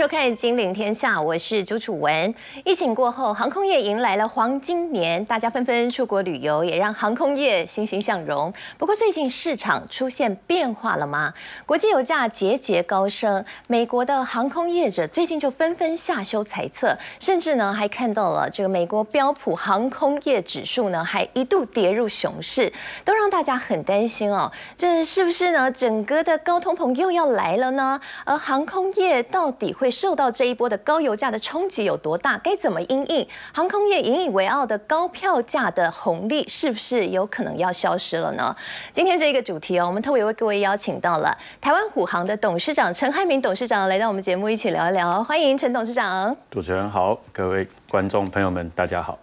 收看《金领天下》，我是朱楚文。疫情过后，航空业迎来了黄金年，大家纷纷出国旅游，也让航空业欣欣向荣。不过，最近市场出现变化了吗？国际油价节节高升，美国的航空业者最近就纷纷下修猜测，甚至呢还看到了这个美国标普航空业指数呢还一度跌入熊市，都让大家很担心哦。这是不是呢？整个的高通膨又要来了呢？而航空业到底会受到这一波的高油价的冲击有多大？该怎么应应？航空业引以为傲的高票价的红利是不是有可能要消失了呢？今天这一个主题哦，我们特别为各位邀请到了台湾虎航的董事长陈汉明董事长来到我们节目一起聊一聊，欢迎陈董事长。主持人好，各位观众朋友们，大家好。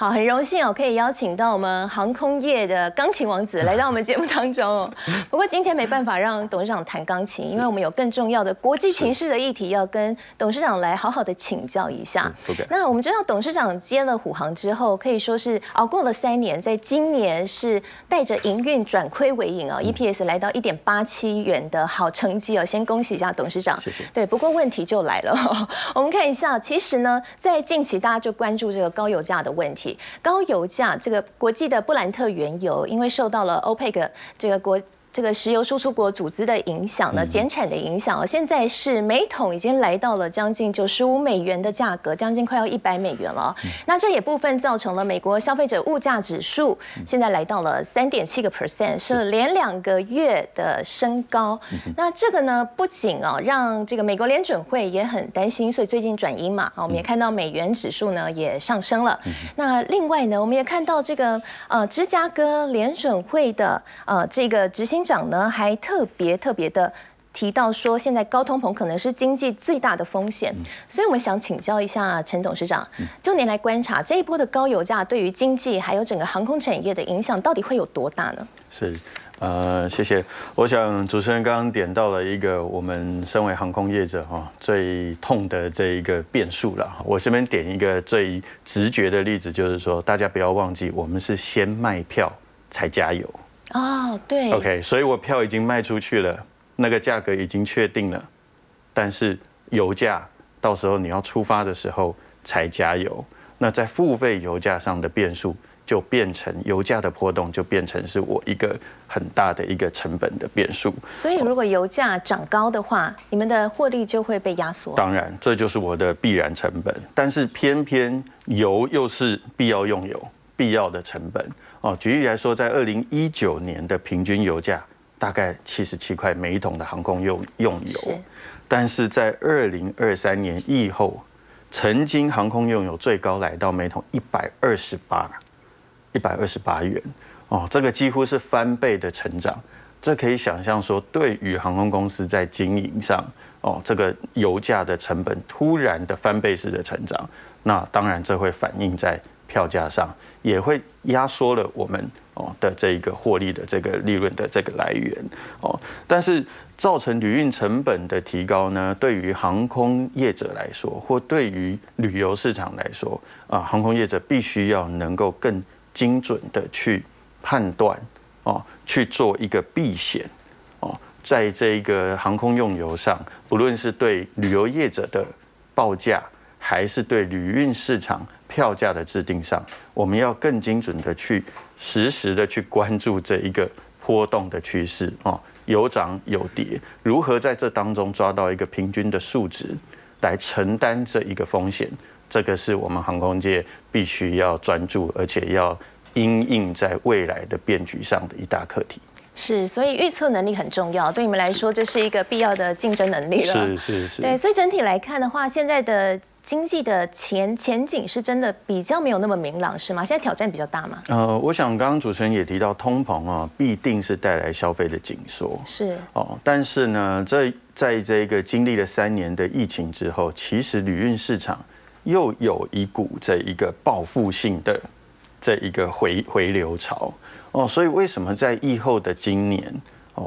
好，很荣幸哦，可以邀请到我们航空业的钢琴王子来到我们节目当中哦。不过今天没办法让董事长弹钢琴，因为我们有更重要的国际情势的议题要跟董事长来好好的请教一下。那我们知道董事长接了虎航之后，可以说是熬过了三年，在今年是带着营运转亏为盈哦，EPS 来到一点八七元的好成绩哦。先恭喜一下董事长，谢谢。对，不过问题就来了，我们看一下，其实呢，在近期大家就关注这个高油价的问题。高油价，这个国际的布兰特原油，因为受到了欧佩克这个国。这个石油输出国组织的影响呢，减产的影响哦，现在是每桶已经来到了将近九十五美元的价格，将近快要一百美元了。那这也部分造成了美国消费者物价指数现在来到了三点七个 percent，是连两个月的升高。那这个呢，不仅哦让这个美国联准会也很担心，所以最近转阴嘛啊，我们也看到美元指数呢也上升了。那另外呢，我们也看到这个呃芝加哥联准会的呃这个执行。长呢还特别特别的提到说，现在高通膨可能是经济最大的风险，所以我们想请教一下陈董事长，就您来观察这一波的高油价对于经济还有整个航空产业的影响，到底会有多大呢？是，呃，谢谢。我想主持人刚刚点到了一个我们身为航空业者哈最痛的这一个变数了。我这边点一个最直觉的例子，就是说大家不要忘记，我们是先卖票才加油。哦，对，OK，所以我票已经卖出去了，那个价格已经确定了，但是油价到时候你要出发的时候才加油，那在付费油价上的变数就变成油价的波动就变成是我一个很大的一个成本的变数。所以如果油价涨高的话，你们的获利就会被压缩。当然，这就是我的必然成本，但是偏偏油又是必要用油必要的成本。哦，举例来说，在二零一九年的平均油价大概七十七块每一桶的航空用用油，但是在二零二三年以后，曾经航空用油最高来到每桶一百二十八，一百二十八元。哦，这个几乎是翻倍的成长。这可以想象说，对于航空公司在经营上，哦，这个油价的成本突然的翻倍式的成长，那当然这会反映在。票价上也会压缩了我们哦的这一个获利的这个利润的这个来源哦，但是造成旅运成本的提高呢，对于航空业者来说，或对于旅游市场来说啊，航空业者必须要能够更精准的去判断哦，去做一个避险哦，在这一个航空用油上，不论是对旅游业者的报价，还是对旅运市场。票价的制定上，我们要更精准的去实时的去关注这一个波动的趋势哦，有涨有跌，如何在这当中抓到一个平均的数值来承担这一个风险，这个是我们航空界必须要专注，而且要因应在未来的变局上的一大课题。是，所以预测能力很重要，对你们来说这是一个必要的竞争能力了。是是是。对，所以整体来看的话，现在的。经济的前前景是真的比较没有那么明朗，是吗？现在挑战比较大吗？呃，我想刚刚主持人也提到，通膨啊，必定是带来消费的紧缩。是哦，但是呢，在在这个经历了三年的疫情之后，其实旅运市场又有一股这一个报复性的这一个回回流潮哦，所以为什么在疫后的今年？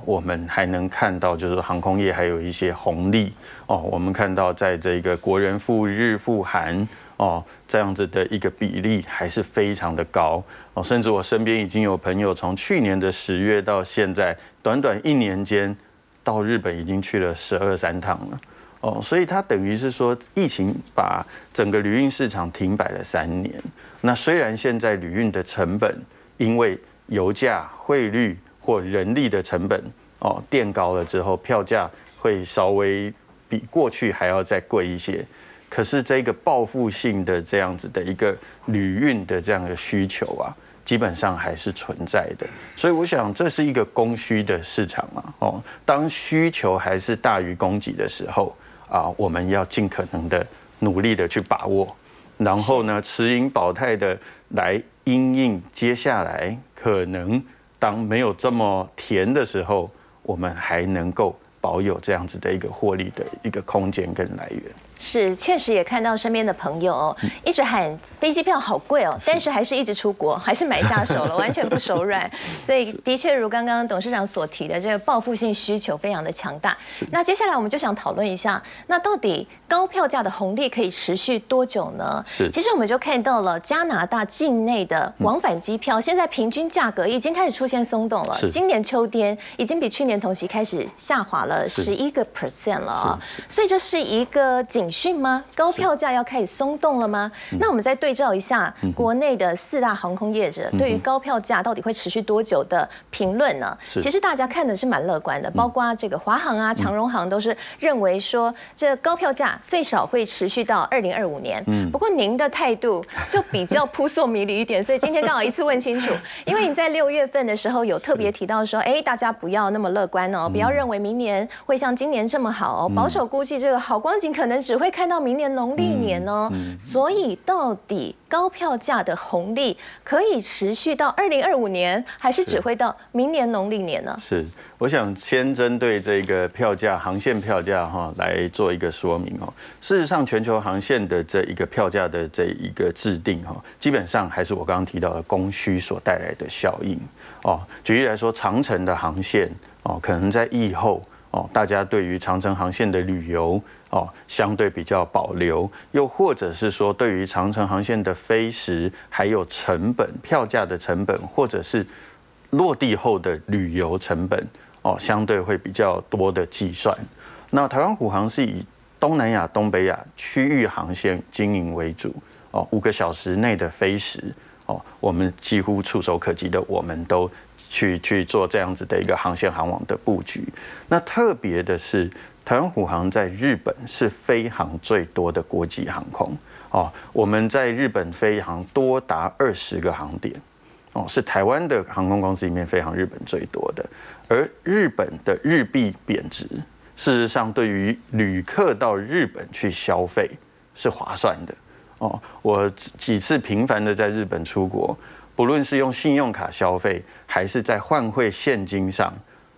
我们还能看到，就是航空业还有一些红利哦。我们看到，在这个国人赴日赴韩哦这样子的一个比例还是非常的高哦。甚至我身边已经有朋友从去年的十月到现在，短短一年间到日本已经去了十二三趟了哦，所以它等于是说，疫情把整个旅运市场停摆了三年。那虽然现在旅运的成本因为油价、汇率或人力的成本哦垫高了之后，票价会稍微比过去还要再贵一些。可是这个报复性的这样子的一个旅运的这样的需求啊，基本上还是存在的。所以我想这是一个供需的市场嘛。哦，当需求还是大于供给的时候啊，我们要尽可能的努力的去把握，然后呢，持盈保泰的来因应接下来可能当没有这么甜的时候，我们还能够保有这样子的一个获利的一个空间跟来源。是，确实也看到身边的朋友哦，一直喊飞机票好贵哦，但是还是一直出国，还是买下手了，完全不手软。所以的确如刚刚董事长所提的，这个报复性需求非常的强大。那接下来我们就想讨论一下，那到底高票价的红利可以持续多久呢？是，其实我们就看到了加拿大境内的往返机票，现在平均价格已经开始出现松动了。今年秋天已经比去年同期开始下滑了十一个 percent 了，所以这是一个警。讯吗？高票价要开始松动了吗？那我们再对照一下国内的四大航空业者对于高票价到底会持续多久的评论呢？其实大家看的是蛮乐观的，包括这个华航啊、长荣航都是认为说这高票价最少会持续到二零二五年。嗯，不过您的态度就比较扑朔迷离一点，所以今天刚好一次问清楚。因为你在六月份的时候有特别提到说，哎，大家不要那么乐观哦，不要认为明年会像今年这么好哦，保守估计这个好光景可能只会。会看到明年农历年哦，所以到底高票价的红利可以持续到二零二五年，还是只会到明年农历年呢？是，我想先针对这个票价、航线票价哈来做一个说明哦。事实上，全球航线的这一个票价的这一个制定哈，基本上还是我刚刚提到的供需所带来的效应哦。举例来说，长城的航线哦，可能在疫后哦，大家对于长城航线的旅游。哦，相对比较保留，又或者是说，对于长城航线的飞时，还有成本、票价的成本，或者是落地后的旅游成本，哦，相对会比较多的计算。那台湾虎航是以东南亚、东北亚区域航线经营为主，哦，五个小时内的飞时，哦，我们几乎触手可及的，我们都去去做这样子的一个航线航网的布局。那特别的是。台湾虎航在日本是飞航最多的国际航空哦，我们在日本飞航多达二十个航点哦，是台湾的航空公司里面飞航日本最多的。而日本的日币贬值，事实上对于旅客到日本去消费是划算的哦。我几次频繁的在日本出国，不论是用信用卡消费，还是在换汇现金上，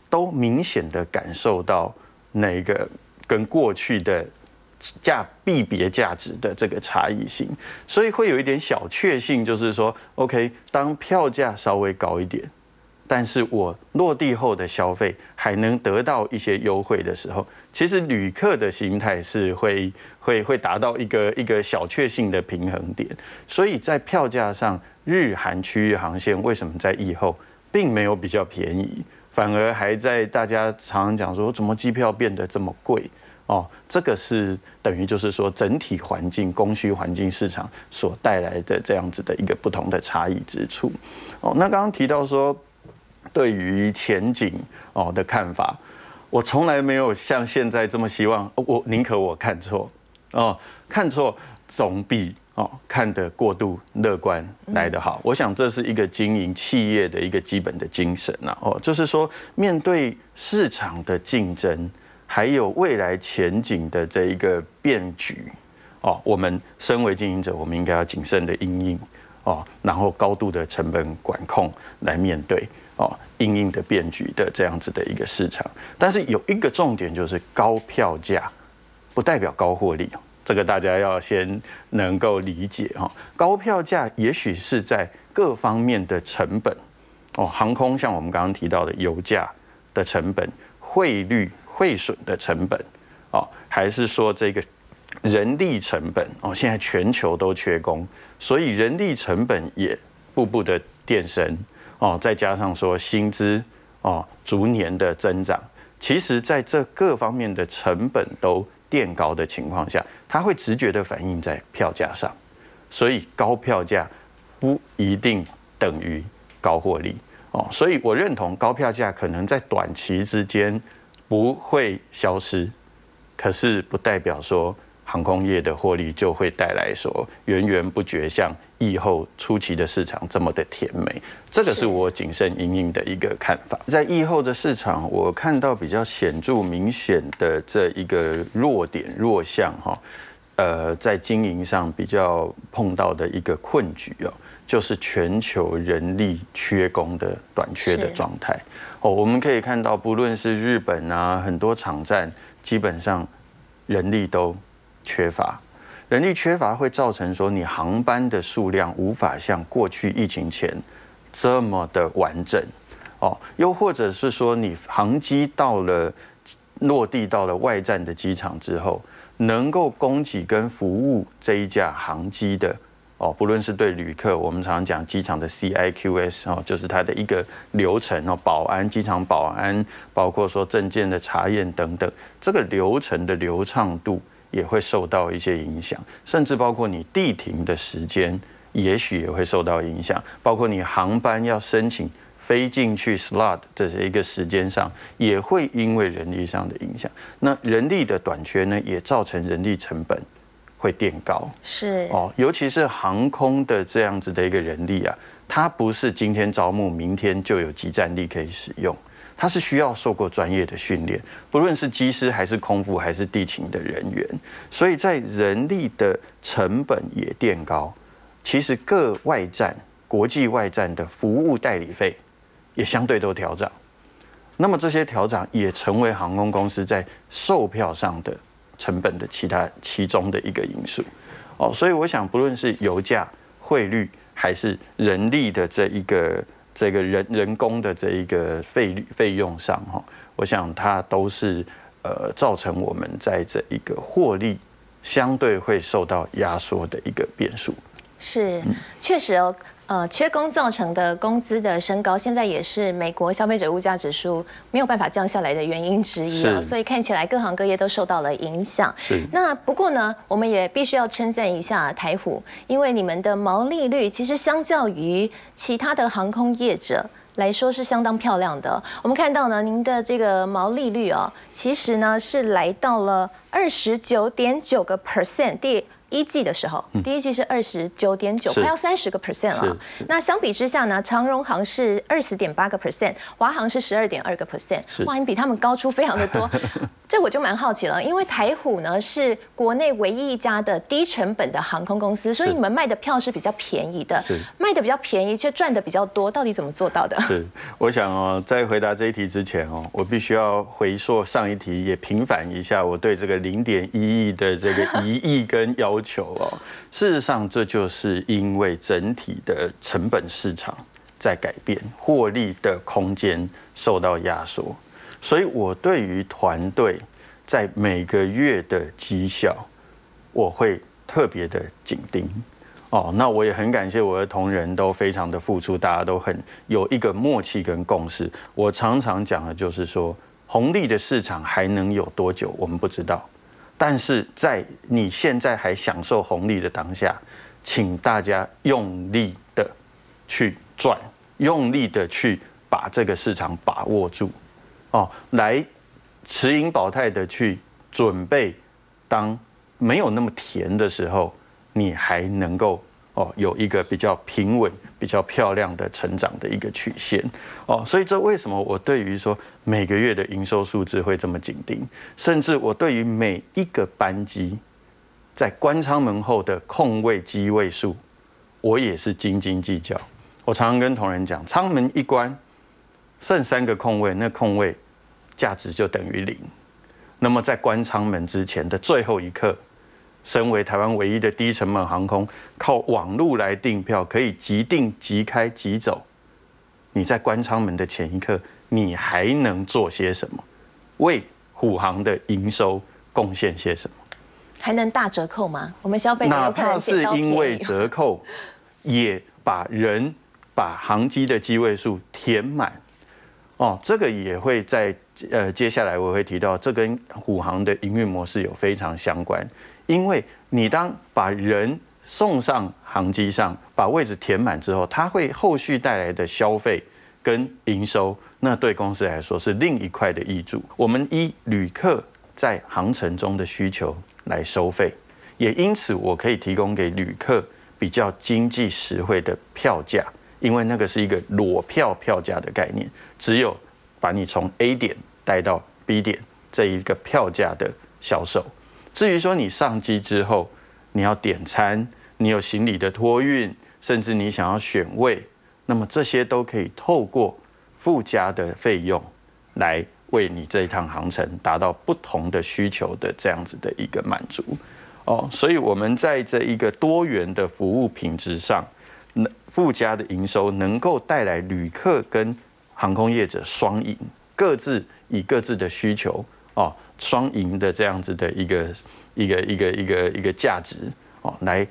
都明显的感受到。那一个跟过去的价币别价值的这个差异性，所以会有一点小确幸，就是说，OK，当票价稍微高一点，但是我落地后的消费还能得到一些优惠的时候，其实旅客的心态是会会会达到一个一个小确幸的平衡点。所以在票价上，日韩区域航线为什么在疫后并没有比较便宜？反而还在大家常常讲说，怎么机票变得这么贵哦？这个是等于就是说整体环境、供需环境、市场所带来的这样子的一个不同的差异之处哦。那刚刚提到说，对于前景哦的看法，我从来没有像现在这么希望，我宁可我看错哦，看错总比。哦，看得过度乐观来得好，我想这是一个经营企业的一个基本的精神呐。哦，就是说面对市场的竞争，还有未来前景的这一个变局，哦，我们身为经营者，我们应该要谨慎的应应哦，然后高度的成本管控来面对哦，应应的变局的这样子的一个市场。但是有一个重点就是高票价不代表高获利。这个大家要先能够理解哈，高票价也许是在各方面的成本。哦，航空像我们刚刚提到的油价的成本、汇率汇损的成本。哦，还是说这个人力成本。哦，现在全球都缺工，所以人力成本也步步的垫升。哦，再加上说薪资哦逐年的增长，其实在这各方面的成本都。变高的情况下，它会直觉的反映在票价上，所以高票价不一定等于高获利哦。所以我认同高票价可能在短期之间不会消失，可是不代表说航空业的获利就会带来说源源不绝像。疫后初期的市场这么的甜美，这个是我谨慎盈盈的一个看法。在疫后的市场，我看到比较显著明显的这一个弱点弱项哈，呃，在经营上比较碰到的一个困局哦，就是全球人力缺工的短缺的状态。哦，我们可以看到，不论是日本啊，很多场站基本上人力都缺乏。人力缺乏会造成说你航班的数量无法像过去疫情前这么的完整哦，又或者是说你航机到了落地到了外站的机场之后，能够供给跟服务这一架航机的哦，不论是对旅客，我们常常讲机场的 CIQS 哦，就是它的一个流程哦，保安、机场保安，包括说证件的查验等等，这个流程的流畅度。也会受到一些影响，甚至包括你地停的时间，也许也会受到影响。包括你航班要申请飞进去 slot 这是一个时间上，也会因为人力上的影响。那人力的短缺呢，也造成人力成本会垫高。是哦，尤其是航空的这样子的一个人力啊，它不是今天招募，明天就有集战力可以使用。他是需要受过专业的训练，不论是机师还是空服还是地勤的人员，所以在人力的成本也垫高。其实各外站、国际外站的服务代理费也相对都调涨。那么这些调整也成为航空公司在售票上的成本的其他其中的一个因素。哦，所以我想，不论是油价、汇率还是人力的这一个。这个人人工的这一个费费用上哈，我想它都是呃造成我们在这一个获利相对会受到压缩的一个变数。是，确实哦。呃，缺工造成的工资的升高，现在也是美国消费者物价指数没有办法降下来的原因之一啊。所以看起来各行各业都受到了影响。是。那不过呢，我们也必须要称赞一下台虎，因为你们的毛利率其实相较于其他的航空业者来说是相当漂亮的。我们看到呢，您的这个毛利率哦，其实呢是来到了二十九点九个 percent。第一季的时候，第一季是二十九点九，快要三十个 percent 了。那相比之下呢，长荣行是二十点八个 percent，华航是十二点二个 percent。哇，你比他们高出非常的多。这我就蛮好奇了，因为台虎呢是国内唯一一家的低成本的航空公司，所以你们卖的票是比较便宜的，卖的比较便宜却赚的比较多，到底怎么做到的？是，我想哦，在回答这一题之前哦，我必须要回溯上一题，也平反一下我对这个零点一亿的这个一亿跟要求哦。事实上，这就是因为整体的成本市场在改变，获利的空间受到压缩。所以，我对于团队在每个月的绩效，我会特别的紧盯。哦，那我也很感谢我的同仁都非常的付出，大家都很有一个默契跟共识。我常常讲的就是说，红利的市场还能有多久，我们不知道。但是在你现在还享受红利的当下，请大家用力的去赚，用力的去把这个市场把握住。哦，来持盈保泰的去准备，当没有那么甜的时候，你还能够哦有一个比较平稳、比较漂亮的成长的一个曲线哦，所以这为什么我对于说每个月的营收数字会这么紧盯，甚至我对于每一个班机在关舱门后的空位机位数，我也是斤斤计较。我常常跟同仁讲，舱门一关，剩三个空位，那空位。价值就等于零。那么在关舱门之前的最后一刻，身为台湾唯一的低成本航空，靠网路来订票，可以即订即开即走。你在关舱门的前一刻，你还能做些什么？为虎航的营收贡献些什么？还能大折扣吗？我们消费者哪怕是因为折扣，也把人把航机的机位数填满。哦，这个也会在呃，接下来我会提到，这跟虎航的营运模式有非常相关，因为你当把人送上航机上，把位置填满之后，它会后续带来的消费跟营收，那对公司来说是另一块的益助。我们依旅客在航程中的需求来收费，也因此我可以提供给旅客比较经济实惠的票价，因为那个是一个裸票票价的概念，只有把你从 A 点带到 B 点这一个票价的销售。至于说你上机之后，你要点餐，你有行李的托运，甚至你想要选位，那么这些都可以透过附加的费用来为你这一趟航程达到不同的需求的这样子的一个满足哦。所以，我们在这一个多元的服务品质上，那附加的营收能够带来旅客跟航空业者双赢，各自以各自的需求哦，双赢的这样子的一个。一个一个一个一个价值哦，来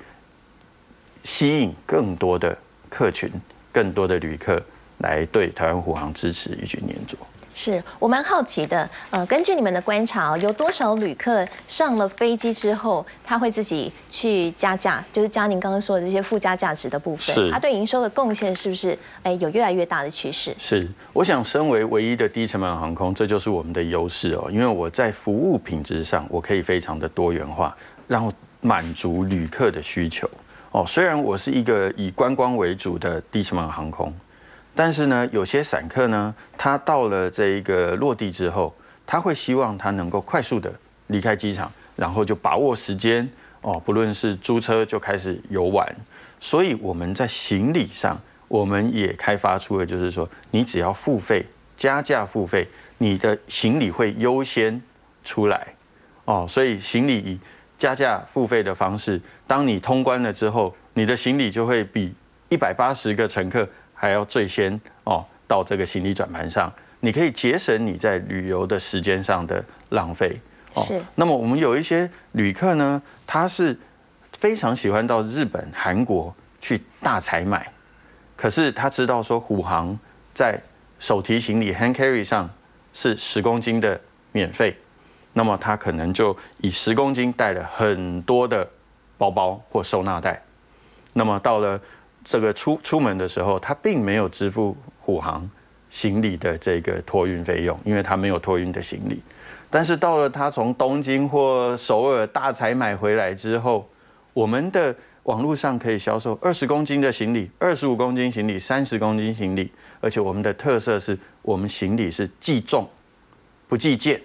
吸引更多的客群、更多的旅客来对台湾虎航支持以及黏着。是我蛮好奇的，呃，根据你们的观察，有多少旅客上了飞机之后，他会自己去加价，就是加您刚刚说的这些附加价值的部分，是他对营收的贡献是不是哎有越来越大的趋势？是，我想身为唯一的低成本航空，这就是我们的优势哦，因为我在服务品质上，我可以非常的多元化，然后满足旅客的需求哦。虽然我是一个以观光为主的低成本航空。但是呢，有些散客呢，他到了这一个落地之后，他会希望他能够快速的离开机场，然后就把握时间哦，不论是租车就开始游玩。所以我们在行李上，我们也开发出了，就是说，你只要付费加价付费，你的行李会优先出来哦。所以行李以加价付费的方式，当你通关了之后，你的行李就会比一百八十个乘客。还要最先哦到这个行李转盘上，你可以节省你在旅游的时间上的浪费哦。那么我们有一些旅客呢，他是非常喜欢到日本、韩国去大采买，可是他知道说虎航在手提行李 hand carry 上是十公斤的免费，那么他可能就以十公斤带了很多的包包或收纳袋，那么到了。这个出出门的时候，他并没有支付虎航行李的这个托运费用，因为他没有托运的行李。但是到了他从东京或首尔大采买回来之后，我们的网络上可以销售二十公斤的行李、二十五公斤行李、三十公斤行李，而且我们的特色是我们行李是计重不计件。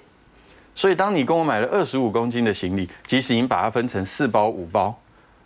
所以当你跟我买了二十五公斤的行李，即使你把它分成四包、五包。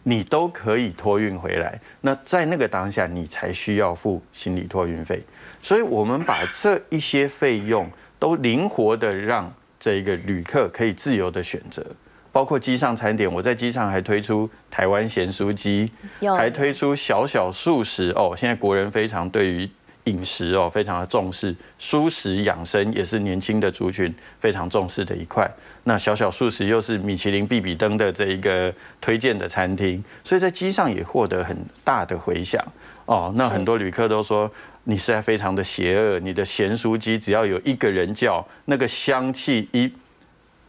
你都可以托运回来，那在那个当下，你才需要付行李托运费。所以，我们把这一些费用都灵活的让这一个旅客可以自由的选择，包括机上餐点。我在机上还推出台湾咸酥鸡，还推出小小素食哦。现在国人非常对于。饮食哦，非常的重视，舒食养生也是年轻的族群非常重视的一块。那小小素食又是米其林必比登的这一个推荐的餐厅，所以在机上也获得很大的回响哦。那很多旅客都说你实在非常的邪恶，你的咸酥鸡只要有一个人叫，那个香气一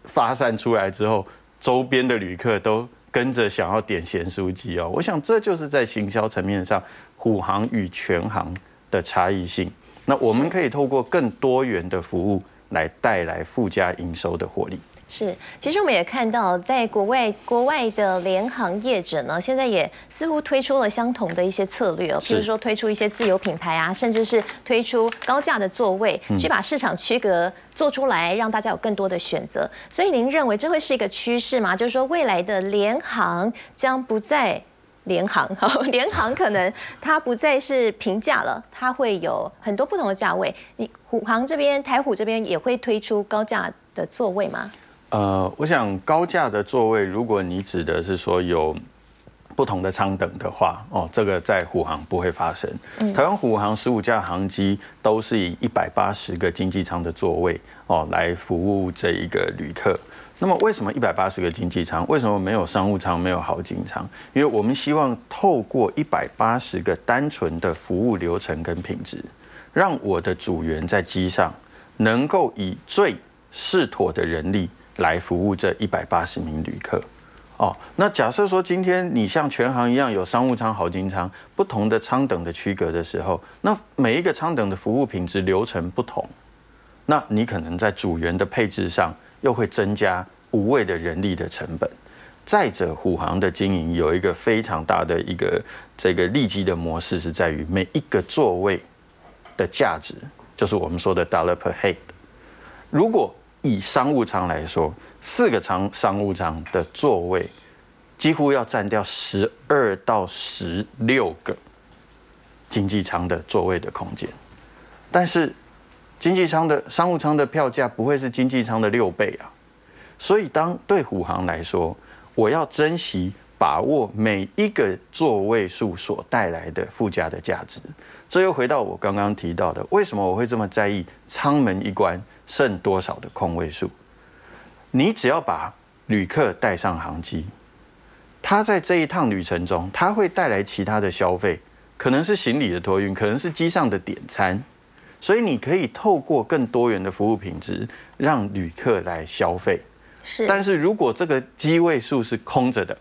发散出来之后，周边的旅客都跟着想要点咸酥鸡哦。我想这就是在行销层面上，虎航与全航。的差异性，那我们可以透过更多元的服务来带来附加营收的获利。是，其实我们也看到，在国外国外的联行业者呢，现在也似乎推出了相同的一些策略哦，譬如说推出一些自有品牌啊，甚至是推出高价的座位，去把市场区隔做出来，让大家有更多的选择。所以您认为这会是一个趋势吗？就是说未来的联行将不再。联航，联航可能它不再是平价了，它会有很多不同的价位。你虎航这边、台虎这边也会推出高价的座位吗？呃，我想高价的座位，如果你指的是说有不同的舱等的话，哦，这个在虎航不会发生。台湾虎航十五架航机都是以一百八十个经济舱的座位哦来服务这一个旅客。那么为什么一百八十个经济舱？为什么没有商务舱、没有豪金舱？因为我们希望透过一百八十个单纯的服务流程跟品质，让我的组员在机上能够以最适妥的人力来服务这一百八十名旅客。哦，那假设说今天你像全航一样有商务舱、豪金舱不同的舱等的区隔的时候，那每一个舱等的服务品质流程不同，那你可能在组员的配置上又会增加无谓的人力的成本。再者，虎航的经营有一个非常大的一个这个利基的模式，是在于每一个座位的价值，就是我们说的 dollar per head。如果以商务舱来说，四个舱商务舱的座位几乎要占掉十二到十六个经济舱的座位的空间，但是经济舱的商务舱的票价不会是经济舱的六倍啊，所以当对虎航来说，我要珍惜把握每一个座位数所带来的附加的价值，这又回到我刚刚提到的，为什么我会这么在意舱门一关剩多少的空位数？你只要把旅客带上航机，他在这一趟旅程中，他会带来其他的消费，可能是行李的托运，可能是机上的点餐，所以你可以透过更多元的服务品质，让旅客来消费。是，但是如果这个机位数是空着的，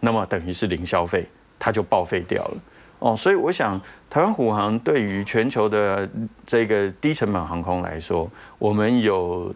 那么等于是零消费，它就报废掉了。哦，所以我想，台湾虎航对于全球的这个低成本航空来说，我们有。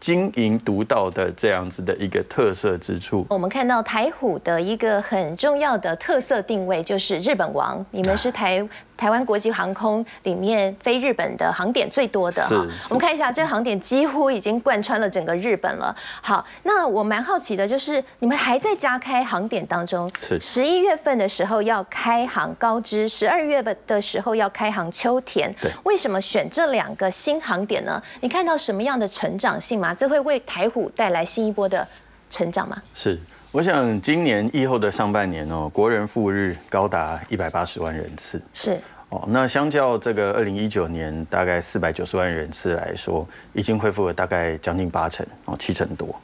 经营独到的这样子的一个特色之处，我们看到台虎的一个很重要的特色定位就是日本王，你们是台。台湾国际航空里面飞日本的航点最多的哈，我们看一下这个航点几乎已经贯穿了整个日本了。好，那我蛮好奇的就是你们还在加开航点当中，是十一月份的时候要开航高知，十二月份的时候要开航秋田。对，为什么选这两个新航点呢？你看到什么样的成长性吗？这会为台虎带来新一波的成长吗？是，我想今年疫后的上半年哦，国人赴日高达一百八十万人次。是。哦，那相较这个二零一九年大概四百九十万人次来说，已经恢复了大概将近八成哦，七成多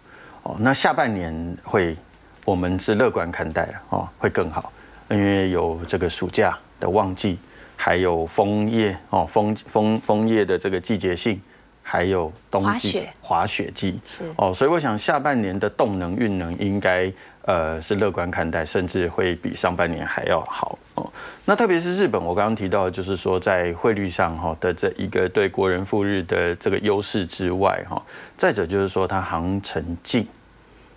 哦。那下半年会，我们是乐观看待了哦，会更好，因为有这个暑假的旺季，还有枫叶哦，枫枫枫叶的这个季节性，还有冬季滑雪季是哦，所以我想下半年的动能运能应该。呃，是乐观看待，甚至会比上半年还要好哦。那特别是日本，我刚刚提到，就是说在汇率上哈的这一个对国人赴日的这个优势之外哈，再者就是说它航程近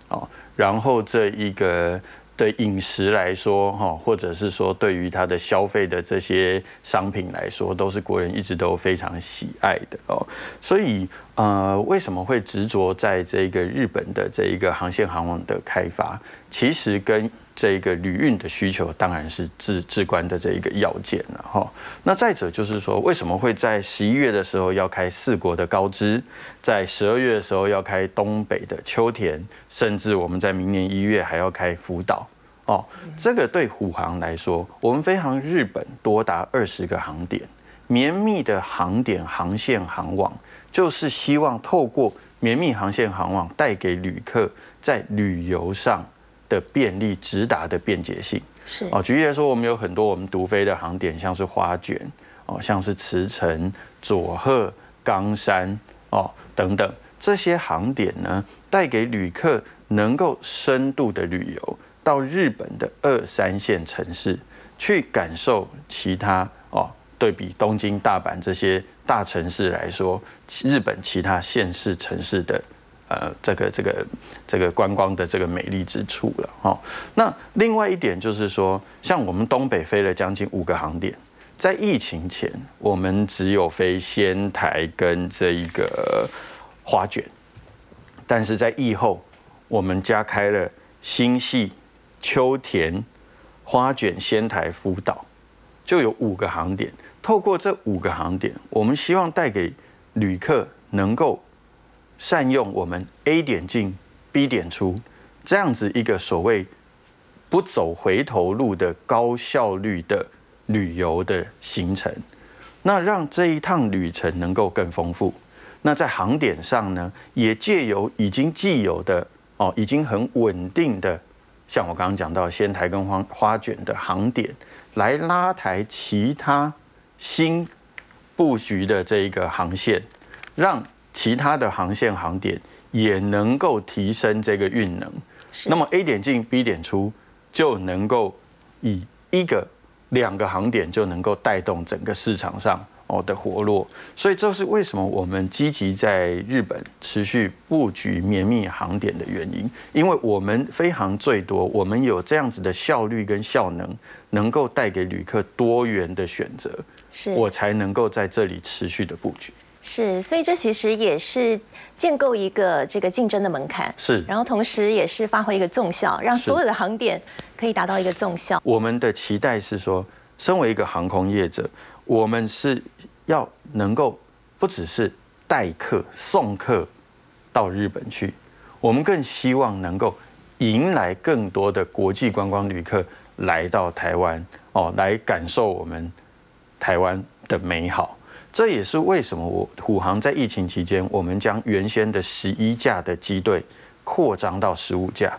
哦，然后这一个。对饮食来说，哈，或者是说对于他的消费的这些商品来说，都是国人一直都非常喜爱的哦。所以，呃，为什么会执着在这个日本的这一个航线航网的开发？其实跟这一个旅运的需求当然是至至关的这一个要件了哈。那再者就是说，为什么会在十一月的时候要开四国的高知，在十二月的时候要开东北的秋田，甚至我们在明年一月还要开福岛哦。这个对虎航来说，我们飞航日本多达二十个航点，绵密的航点航线航网，就是希望透过绵密航线航网带给旅客在旅游上。的便利直达的便捷性是哦，举例来说，我们有很多我们独飞的航点，像是花卷哦，像是慈城、佐贺、冈山哦等等这些航点呢，带给旅客能够深度的旅游到日本的二三线城市，去感受其他哦，对比东京、大阪这些大城市来说，日本其他县市城市的。呃，这个这个这个观光的这个美丽之处了哈。那另外一点就是说，像我们东北飞了将近五个航点，在疫情前我们只有飞仙台跟这一个花卷，但是在疫后我们加开了新系、秋田、花卷、仙台、福岛，就有五个航点。透过这五个航点，我们希望带给旅客能够。善用我们 A 点进 B 点出这样子一个所谓不走回头路的高效率的旅游的行程，那让这一趟旅程能够更丰富。那在航点上呢，也借由已经既有的哦，已经很稳定的，像我刚刚讲到仙台跟花花卷的航点，来拉抬其他新布局的这一个航线。让其他的航线航点也能够提升这个运能。那么 A 点进 B 点出，就能够以一个两个航点就能够带动整个市场上。哦的活络，所以这是为什么我们积极在日本持续布局绵密航点的原因。因为我们飞航最多，我们有这样子的效率跟效能，能够带给旅客多元的选择，是我才能够在这里持续的布局。是，所以这其实也是建构一个这个竞争的门槛，是，然后同时也是发挥一个纵效，让所有的航点可以达到一个纵效。我们的期待是说，身为一个航空业者，我们是。要能够不只是带客送客到日本去，我们更希望能够迎来更多的国际观光旅客来到台湾哦，来感受我们台湾的美好。这也是为什么我虎航在疫情期间，我们将原先的十一架的机队扩张到十五架，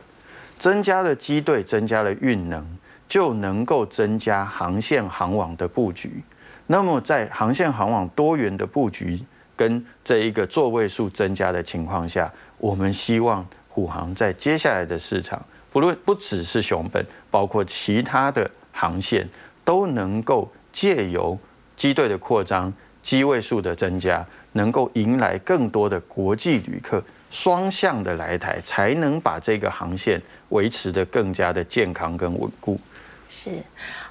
增加了机队，增加了运能，就能够增加航线航网的布局。那么，在航线航网多元的布局跟这一个座位数增加的情况下，我们希望虎航在接下来的市场，不论不只是熊本，包括其他的航线，都能够借由机队的扩张、机位数的增加，能够迎来更多的国际旅客双向的来台，才能把这个航线维持的更加的健康跟稳固。是，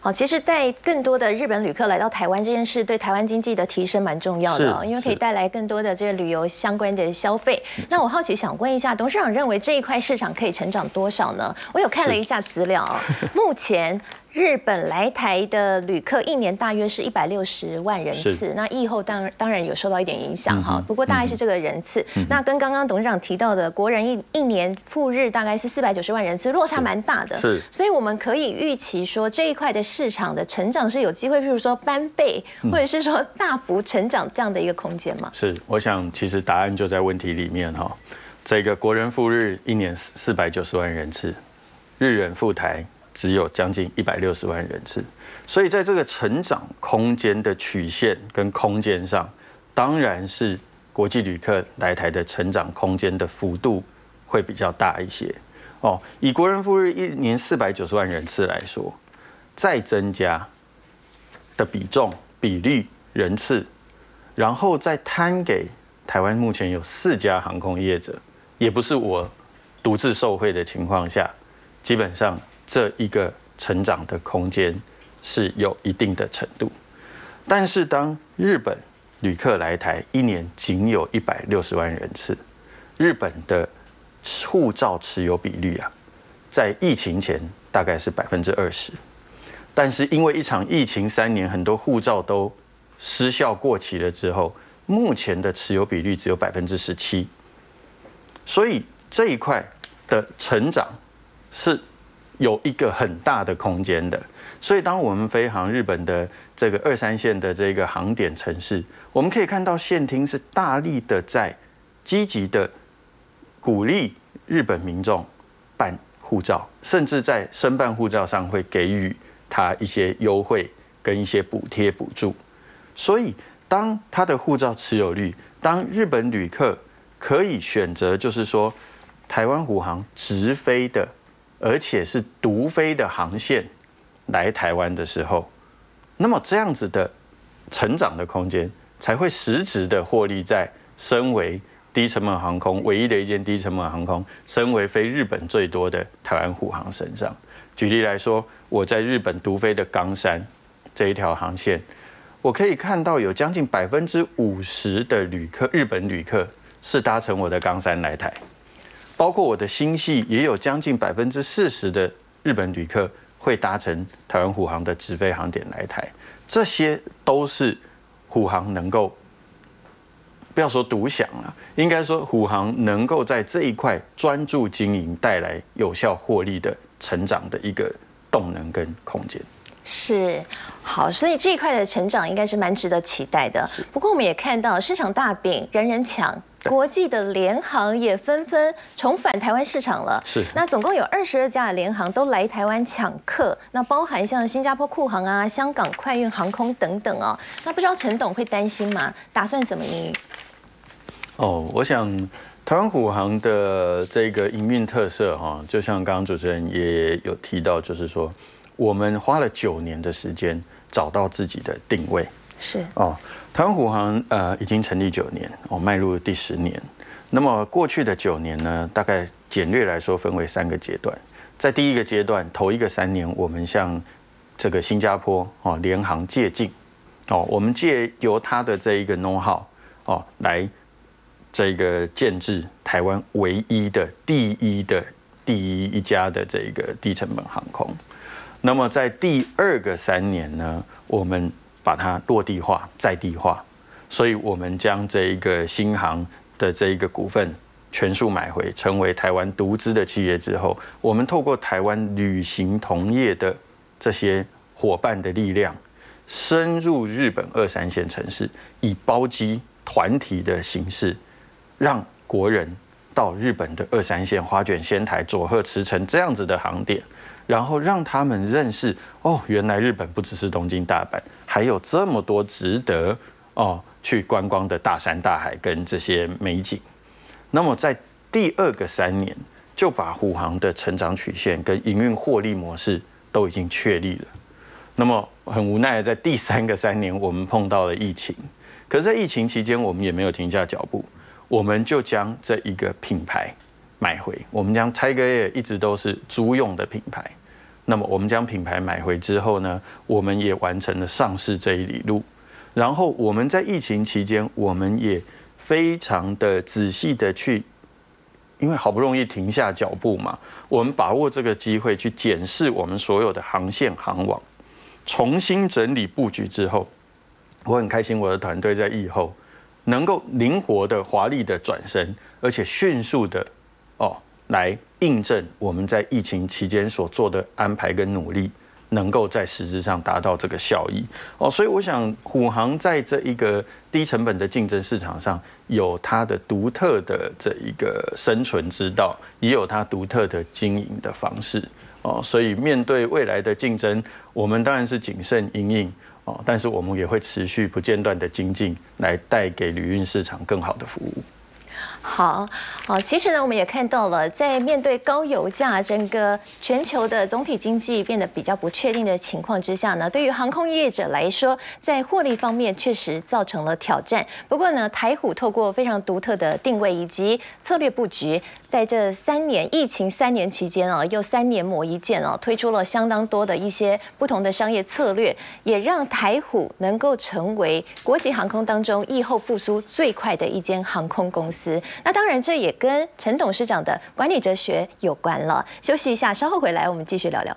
好，其实带更多的日本旅客来到台湾这件事，对台湾经济的提升蛮重要的，因为可以带来更多的这个旅游相关的消费。那我好奇想问一下，董事长认为这一块市场可以成长多少呢？我有看了一下资料，目前。日本来台的旅客一年大约是一百六十万人次，那疫后当当然有受到一点影响哈，不过大概是这个人次。那跟刚刚董事长提到的国人一一年赴日大概是四百九十万人次，落差蛮大的。是，所以我们可以预期说这一块的市场的成长是有机会，譬如说翻倍，或者是说大幅成长这样的一个空间吗？是，我想其实答案就在问题里面哈。这个国人赴日一年四四百九十万人次，日人赴台。只有将近一百六十万人次，所以在这个成长空间的曲线跟空间上，当然是国际旅客来台的成长空间的幅度会比较大一些。哦，以国人赴日一年四百九十万人次来说，再增加的比重比率人次，然后再摊给台湾目前有四家航空业者，也不是我独自受惠的情况下，基本上。这一个成长的空间是有一定的程度，但是当日本旅客来台一年仅有一百六十万人次，日本的护照持有比率啊，在疫情前大概是百分之二十，但是因为一场疫情三年，很多护照都失效过期了之后，目前的持有比率只有百分之十七，所以这一块的成长是。有一个很大的空间的，所以当我们飞航日本的这个二三线的这个航点城市，我们可以看到县厅是大力的在积极的鼓励日本民众办护照，甚至在申办护照上会给予他一些优惠跟一些补贴补助。所以当他的护照持有率，当日本旅客可以选择，就是说台湾虎航直飞的。而且是独飞的航线来台湾的时候，那么这样子的成长的空间才会实质的获利在身为低成本航空唯一的一间低成本航空，身为飞日本最多的台湾虎航身上。举例来说，我在日本独飞的冈山这一条航线，我可以看到有将近百分之五十的旅客，日本旅客是搭乘我的冈山来台。包括我的新系也有将近百分之四十的日本旅客会搭乘台湾虎航的直飞航点来台，这些都是虎航能够不要说独享了，应该说虎航能够在这一块专注经营，带来有效获利的成长的一个动能跟空间。是好，所以这一块的成长应该是蛮值得期待的。不过我们也看到市场大饼人人抢。国际的联航也纷纷重返台湾市场了。是，那总共有二十二家的联航都来台湾抢客，那包含像新加坡库航啊、香港快运航空等等哦。那不知道陈董会担心吗？打算怎么应哦，我想台湾虎航的这个营运特色哈，就像刚刚主持人也有提到，就是说我们花了九年的时间找到自己的定位。是哦，台湾虎航呃已经成立九年，哦迈入第十年。那么过去的九年呢，大概简略来说分为三个阶段。在第一个阶段，头一个三年，我们向这个新加坡哦联航借镜，哦，我们借由它的这一个 know how 哦来这个建制台湾唯一的第一的第一一家的这个低成本航空。那么在第二个三年呢，我们把它落地化、在地化，所以我们将这一个新航的这一个股份全数买回，成为台湾独资的企业之后，我们透过台湾旅行同业的这些伙伴的力量，深入日本二三线城市，以包机团体的形式，让国人到日本的二三线花卷、仙台、佐贺、茨城这样子的航点。然后让他们认识哦，原来日本不只是东京、大阪，还有这么多值得哦去观光的大山大海跟这些美景。那么在第二个三年，就把虎航的成长曲线跟营运获利模式都已经确立了。那么很无奈，在第三个三年，我们碰到了疫情。可是，在疫情期间，我们也没有停下脚步，我们就将这一个品牌买回。我们将 Tiger Air 一直都是租用的品牌。那么我们将品牌买回之后呢，我们也完成了上市这一里路。然后我们在疫情期间，我们也非常的仔细的去，因为好不容易停下脚步嘛，我们把握这个机会去检视我们所有的航线航网，重新整理布局之后，我很开心我的团队在疫后能够灵活的、华丽的转身，而且迅速的哦来。印证我们在疫情期间所做的安排跟努力，能够在实质上达到这个效益哦，所以我想虎航在这一个低成本的竞争市场上，有它的独特的这一个生存之道，也有它独特的经营的方式哦，所以面对未来的竞争，我们当然是谨慎应应哦，但是我们也会持续不间断的精进，来带给旅运市场更好的服务。好好，其实呢，我们也看到了，在面对高油价、整个全球的总体经济变得比较不确定的情况之下呢，对于航空业者来说，在获利方面确实造成了挑战。不过呢，台虎透过非常独特的定位以及策略布局，在这三年疫情三年期间啊，又三年磨一剑啊，推出了相当多的一些不同的商业策略，也让台虎能够成为国际航空当中疫后复苏最快的一间航空公司。那当然，这也跟陈董事长的管理哲学有关了。休息一下，稍后回来我们继续聊聊。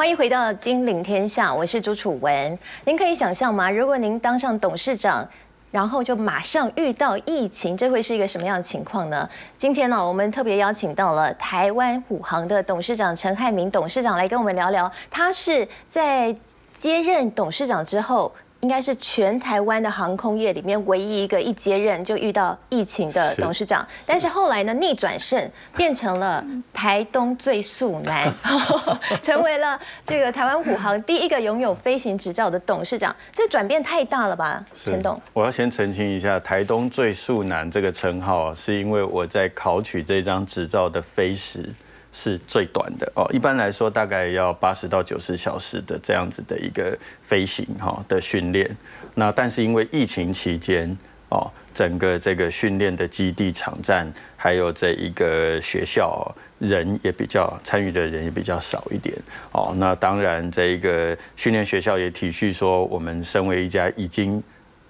欢迎回到《金领天下》，我是朱楚文。您可以想象吗？如果您当上董事长？然后就马上遇到疫情，这会是一个什么样的情况呢？今天呢，我们特别邀请到了台湾虎航的董事长陈汉明董事长来跟我们聊聊，他是在接任董事长之后。应该是全台湾的航空业里面唯一一个一接任就遇到疫情的董事长，但是后来呢逆转胜变成了台东最速男，成为了这个台湾虎航第一个拥有飞行执照的董事长，这转变太大了吧？陈董，我要先澄清一下，台东最速男这个称号是因为我在考取这张执照的飞时。是最短的哦，一般来说大概要八十到九十小时的这样子的一个飞行哈的训练。那但是因为疫情期间哦，整个这个训练的基地场站还有这一个学校人也比较参与的人也比较少一点哦。那当然这一个训练学校也体恤说，我们身为一家已经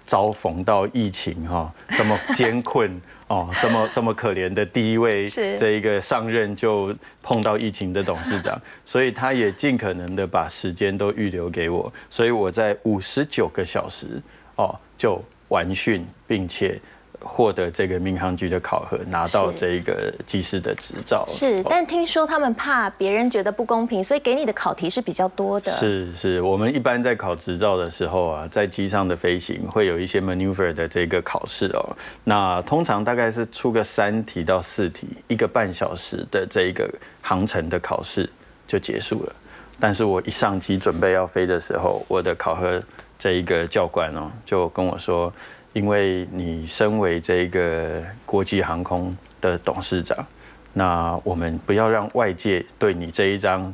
遭逢到疫情哈这么艰困。哦，这么这么可怜的第一位这一个上任就碰到疫情的董事长，所以他也尽可能的把时间都预留给我，所以我在五十九个小时哦就完训，并且获得这个民航局的考核，拿到这个技师的执照。是，但听说他们怕别人觉得不公平，所以给你的考题是比较多的。是是，我们一般在考执照的时候啊，在机上的飞行会有一些 maneuver 的这个考试哦。那通常大概是出个三题到四题，一个半小时的这一个航程的考试就结束了。但是我一上机准备要飞的时候，我的考核这一个教官哦，就跟我说。因为你身为这个国际航空的董事长，那我们不要让外界对你这一张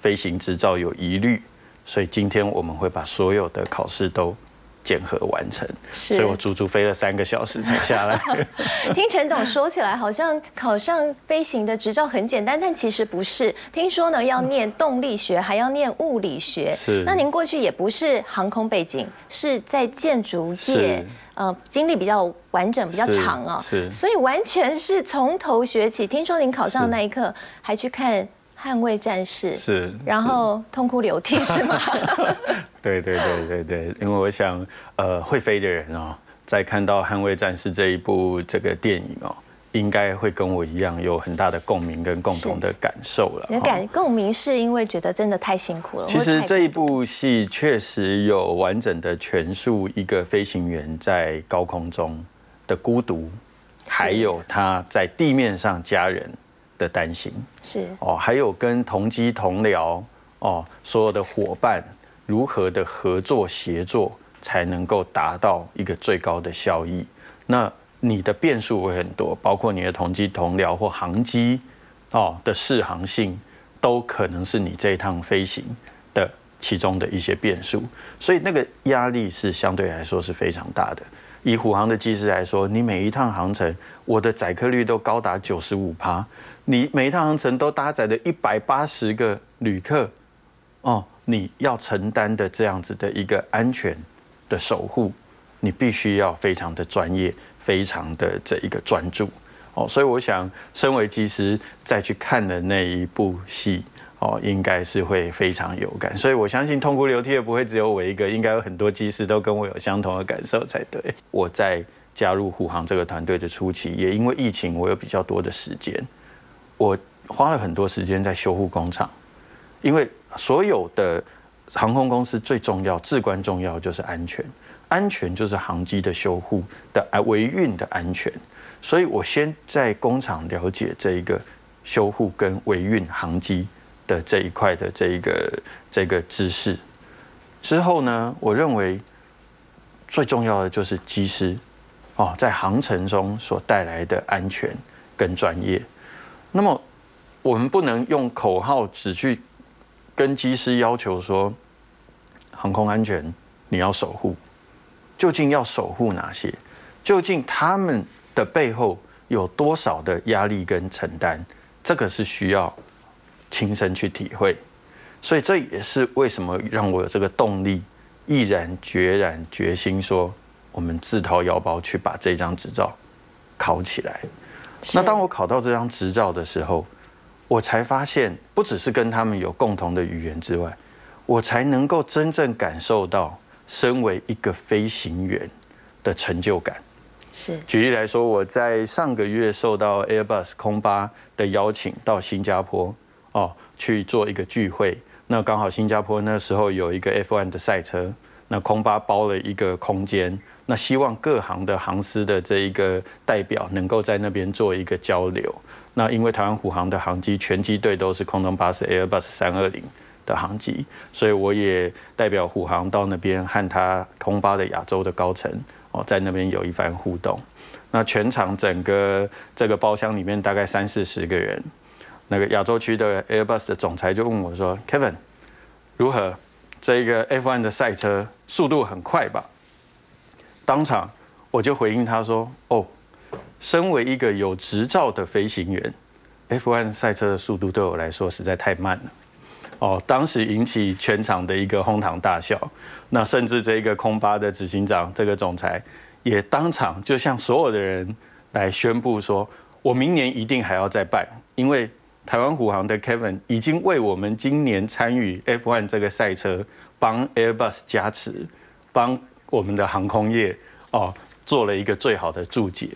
飞行执照有疑虑，所以今天我们会把所有的考试都。检核完成，所以我足足飞了三个小时才下来。听陈董说起来，好像考上飞行的执照很简单，但其实不是。听说呢，要念动力学，还要念物理学。是。那您过去也不是航空背景，是在建筑业，呃，经历比较完整、比较长啊。是。所以完全是从头学起。听说您考上那一刻，还去看。捍卫战士是，然后痛哭流涕是吗？对对对对对，因为我想，呃，会飞的人哦，在看到《捍卫战士》这一部这个电影哦，应该会跟我一样有很大的共鸣跟共同的感受了。你的感共鸣是因为觉得真的太辛苦了。其实这一部戏确实有完整的诠述一个飞行员在高空中的孤独，还有他在地面上家人。的担心是哦，还有跟同机同僚哦，所有的伙伴如何的合作协作，才能够达到一个最高的效益。那你的变数会很多，包括你的同机同僚或航机哦的适航性，都可能是你这一趟飞行的其中的一些变数。所以那个压力是相对来说是非常大的。以虎航的机师来说，你每一趟航程，我的载客率都高达九十五趴。你每一趟航程都搭载了一百八十个旅客，哦，你要承担的这样子的一个安全的守护，你必须要非常的专业，非常的这一个专注，哦，所以我想，身为机师再去看的那一部戏，哦，应该是会非常有感，所以我相信痛哭流涕的不会只有我一个，应该有很多机师都跟我有相同的感受才对。我在加入虎航这个团队的初期，也因为疫情，我有比较多的时间。我花了很多时间在修护工厂，因为所有的航空公司最重要、至关重要就是安全，安全就是航机的修护的维运的安全，所以我先在工厂了解这一个修护跟维运航机的这一块的这一个这个知识，之后呢，我认为最重要的就是机师哦，在航程中所带来的安全跟专业。那么，我们不能用口号只去跟机师要求说，航空安全你要守护，究竟要守护哪些？究竟他们的背后有多少的压力跟承担？这个是需要亲身去体会。所以这也是为什么让我有这个动力，毅然决然决心说，我们自掏腰包去把这张执照考起来。那当我考到这张执照的时候，我才发现，不只是跟他们有共同的语言之外，我才能够真正感受到身为一个飞行员的成就感。是，举例来说，我在上个月受到 Airbus 空巴的邀请到新加坡哦去做一个聚会，那刚好新加坡那时候有一个 F1 的赛车，那空巴包了一个空间。那希望各行的航司的这一个代表能够在那边做一个交流。那因为台湾虎航的航机全机队都是空中巴士 Airbus 三二零的航机，所以我也代表虎航到那边和他空巴的亚洲的高层哦，在那边有一番互动。那全场整个这个包厢里面大概三四十个人，那个亚洲区的 Airbus 的总裁就问我说：“Kevin，如何？这个 F1 的赛车速度很快吧？”当场我就回应他说：“哦，身为一个有执照的飞行员，F1 赛车的速度对我来说实在太慢了。”哦，当时引起全场的一个哄堂大笑。那甚至这个空巴的执行长，这个总裁也当场就向所有的人来宣布说：“我明年一定还要再办，因为台湾虎航的 Kevin 已经为我们今年参与 F1 这个赛车，帮 Airbus 加持，帮。”我们的航空业哦，做了一个最好的注解。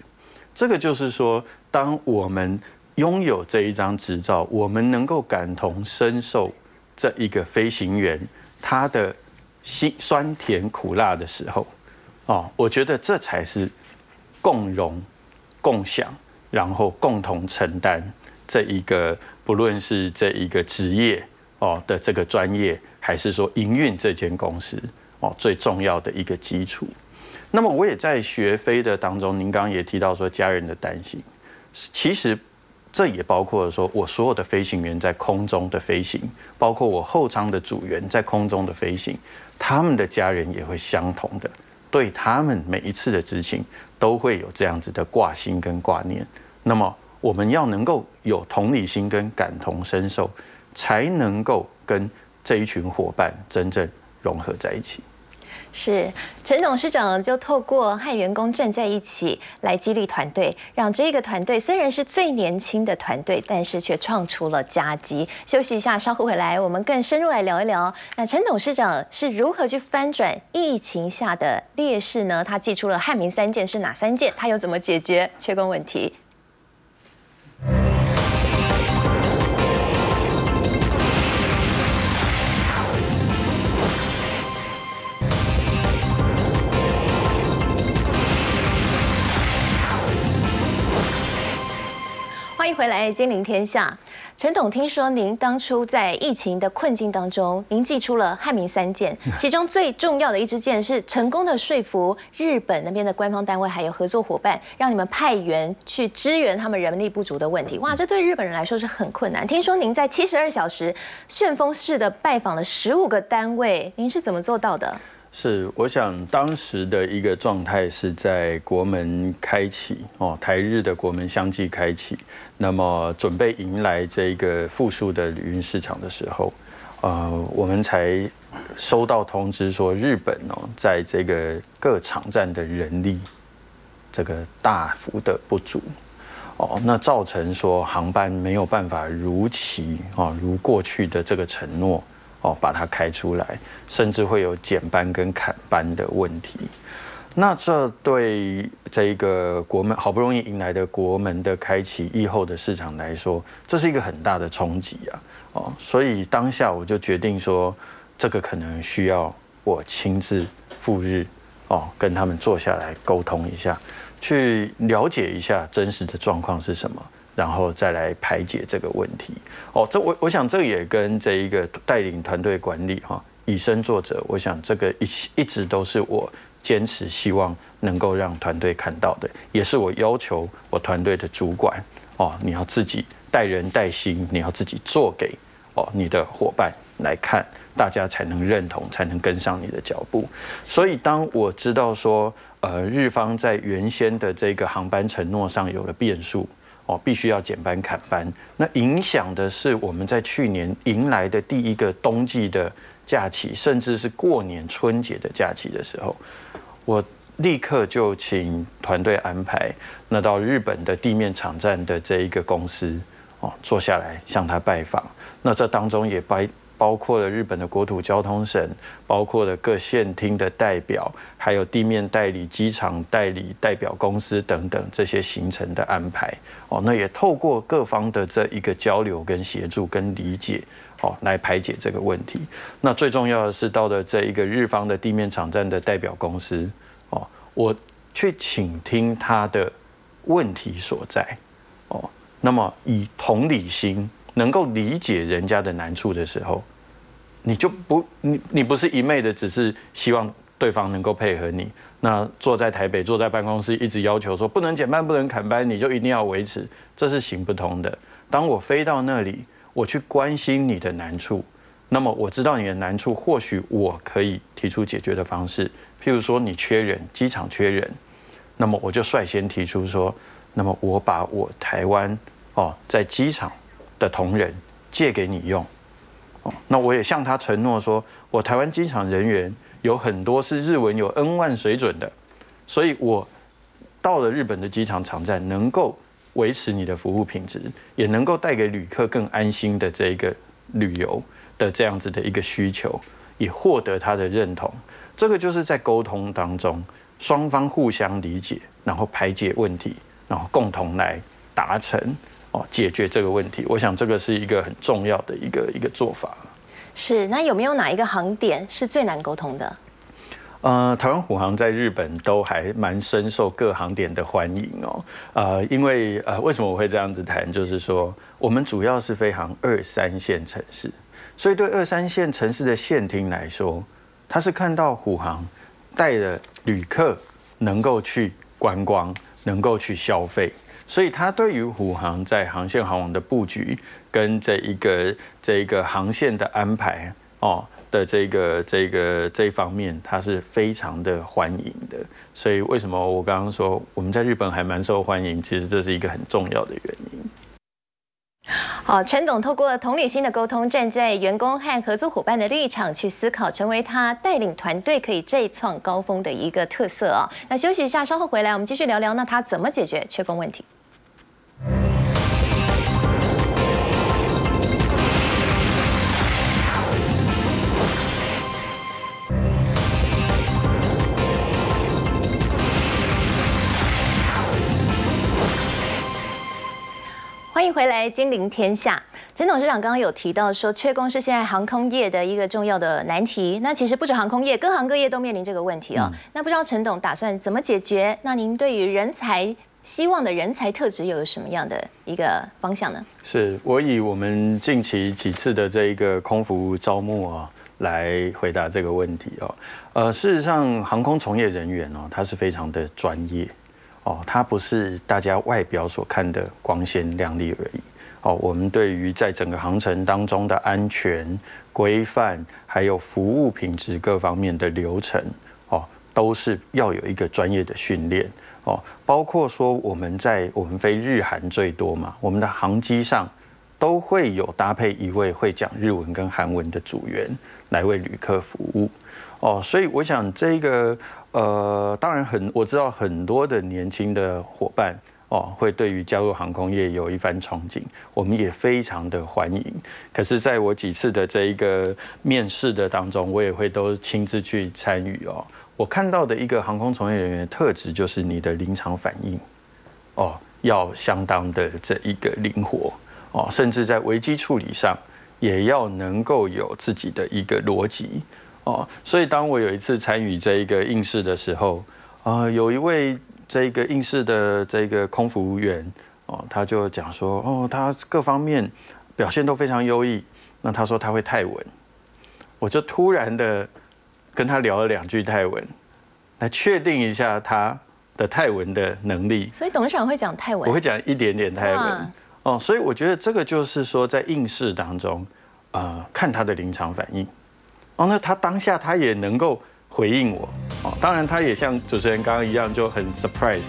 这个就是说，当我们拥有这一张执照，我们能够感同身受这一个飞行员他的辛酸甜苦辣的时候，哦，我觉得这才是共荣、共享，然后共同承担这一个，不论是这一个职业哦的这个专业，还是说营运这间公司哦最重要的一个基础。那么我也在学飞的当中，您刚刚也提到说家人的担心，其实这也包括了说我所有的飞行员在空中的飞行，包括我后舱的组员在空中的飞行，他们的家人也会相同的，对他们每一次的执行都会有这样子的挂心跟挂念。那么我们要能够有同理心跟感同身受，才能够跟这一群伙伴真正融合在一起。是陈董事长就透过和员工站在一起来激励团队，让这个团队虽然是最年轻的团队，但是却创出了佳绩。休息一下，稍后回来，我们更深入来聊一聊。那陈董事长是如何去翻转疫情下的劣势呢？他寄出了汉民三件是哪三件？他又怎么解决缺工问题？欢迎回来，金陵天下。陈董，听说您当初在疫情的困境当中，您寄出了汉民三件，其中最重要的一支箭是成功的说服日本那边的官方单位还有合作伙伴，让你们派员去支援他们人力不足的问题。哇，这对日本人来说是很困难。听说您在七十二小时旋风式的拜访了十五个单位，您是怎么做到的？是，我想当时的一个状态是在国门开启哦，台日的国门相继开启，那么准备迎来这个复苏的旅运市场的时候，呃，我们才收到通知说，日本哦，在这个各场站的人力这个大幅的不足哦，那造成说航班没有办法如期啊，如过去的这个承诺。哦，把它开出来，甚至会有减班跟砍班的问题。那这对这一个国门好不容易迎来的国门的开启，疫后的市场来说，这是一个很大的冲击啊！哦，所以当下我就决定说，这个可能需要我亲自赴日哦，跟他们坐下来沟通一下，去了解一下真实的状况是什么。然后再来排解这个问题哦，这我我想这也跟这一个带领团队管理哈，以身作则，我想这个一一直都是我坚持希望能够让团队看到的，也是我要求我团队的主管哦，你要自己带人带心，你要自己做给哦你的伙伴来看，大家才能认同，才能跟上你的脚步。所以当我知道说，呃，日方在原先的这个航班承诺上有了变数。哦，必须要减班砍班，那影响的是我们在去年迎来的第一个冬季的假期，甚至是过年春节的假期的时候，我立刻就请团队安排，那到日本的地面场站的这一个公司哦，坐下来向他拜访，那这当中也包。包括了日本的国土交通省，包括了各县厅的代表，还有地面代理、机场代理、代表公司等等这些行程的安排。哦，那也透过各方的这一个交流、跟协助、跟理解，哦，来排解这个问题。那最重要的是到了这一个日方的地面场站的代表公司，哦，我去倾听他的问题所在。哦，那么以同理心。能够理解人家的难处的时候，你就不你你不是一昧的只是希望对方能够配合你。那坐在台北坐在办公室一直要求说不能减班不能砍班，你就一定要维持，这是行不通的。当我飞到那里，我去关心你的难处，那么我知道你的难处，或许我可以提出解决的方式。譬如说你缺人，机场缺人，那么我就率先提出说，那么我把我台湾哦在机场。的同仁借给你用，哦，那我也向他承诺说，我台湾机场人员有很多是日文有 N 万水准的，所以我到了日本的机场场站，能够维持你的服务品质，也能够带给旅客更安心的这一个旅游的这样子的一个需求，以获得他的认同。这个就是在沟通当中双方互相理解，然后排解问题，然后共同来达成哦解决这个问题。我想这个是一个很重要的一个一个做法。是，那有没有哪一个航点是最难沟通的？呃，台湾虎航在日本都还蛮深受各航点的欢迎哦。呃，因为呃，为什么我会这样子谈？就是说，我们主要是飞航二三线城市，所以对二三线城市的线厅来说，他是看到虎航带着旅客能够去观光，能够去消费，所以他对于虎航在航线航网的布局跟这一个这一个航线的安排哦。的这个这个这一方面，它是非常的欢迎的，所以为什么我刚刚说我们在日本还蛮受欢迎？其实这是一个很重要的原因。好，陈董透过同理心的沟通，站在员工和合作伙伴的立场去思考，成为他带领团队可以再创高峰的一个特色啊。那休息一下，稍后回来我们继续聊聊，那他怎么解决缺工问题？欢迎回来，金陵天下。陈董事长刚刚有提到说，缺工是现在航空业的一个重要的难题。那其实不止航空业，各行各业都面临这个问题哦。那不知道陈董打算怎么解决？那您对于人才希望的人才特质又有什么样的一个方向呢？是我以我们近期几次的这一个空服招募啊，来回答这个问题哦。呃，事实上，航空从业人员哦，他是非常的专业。哦，它不是大家外表所看的光鲜亮丽而已。哦，我们对于在整个航程当中的安全规范，还有服务品质各方面的流程，哦，都是要有一个专业的训练。哦，包括说我们在我们飞日韩最多嘛，我们的航机上都会有搭配一位会讲日文跟韩文的组员来为旅客服务。哦，所以我想这个。呃，当然很，我知道很多的年轻的伙伴哦，会对于加入航空业有一番憧憬，我们也非常的欢迎。可是，在我几次的这一个面试的当中，我也会都亲自去参与哦。我看到的一个航空从业人员特质，就是你的临场反应哦，要相当的这一个灵活哦，甚至在危机处理上，也要能够有自己的一个逻辑。哦，所以当我有一次参与这一个应试的时候，啊，有一位这个应试的这个空服务员，哦，他就讲说，哦，他各方面表现都非常优异。那他说他会泰文，我就突然的跟他聊了两句泰文，来确定一下他的泰文的能力。所以董事长会讲泰文，我会讲一点点泰文。哦，所以我觉得这个就是说，在应试当中，啊，看他的临场反应。哦，那他当下他也能够回应我，哦，当然他也像主持人刚刚一样就很 surprise，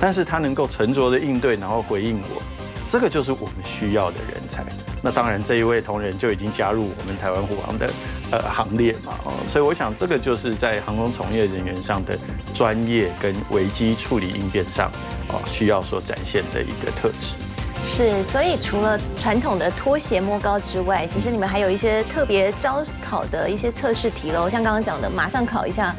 但是他能够沉着的应对，然后回应我，这个就是我们需要的人才。那当然这一位同仁就已经加入我们台湾虎航的呃行列嘛，哦，所以我想这个就是在航空从业人员上的专业跟危机处理应变上，哦，需要所展现的一个特质。是，所以除了传统的拖鞋摸高之外，其实你们还有一些特别招考的一些测试题喽，像刚刚讲的，马上考一下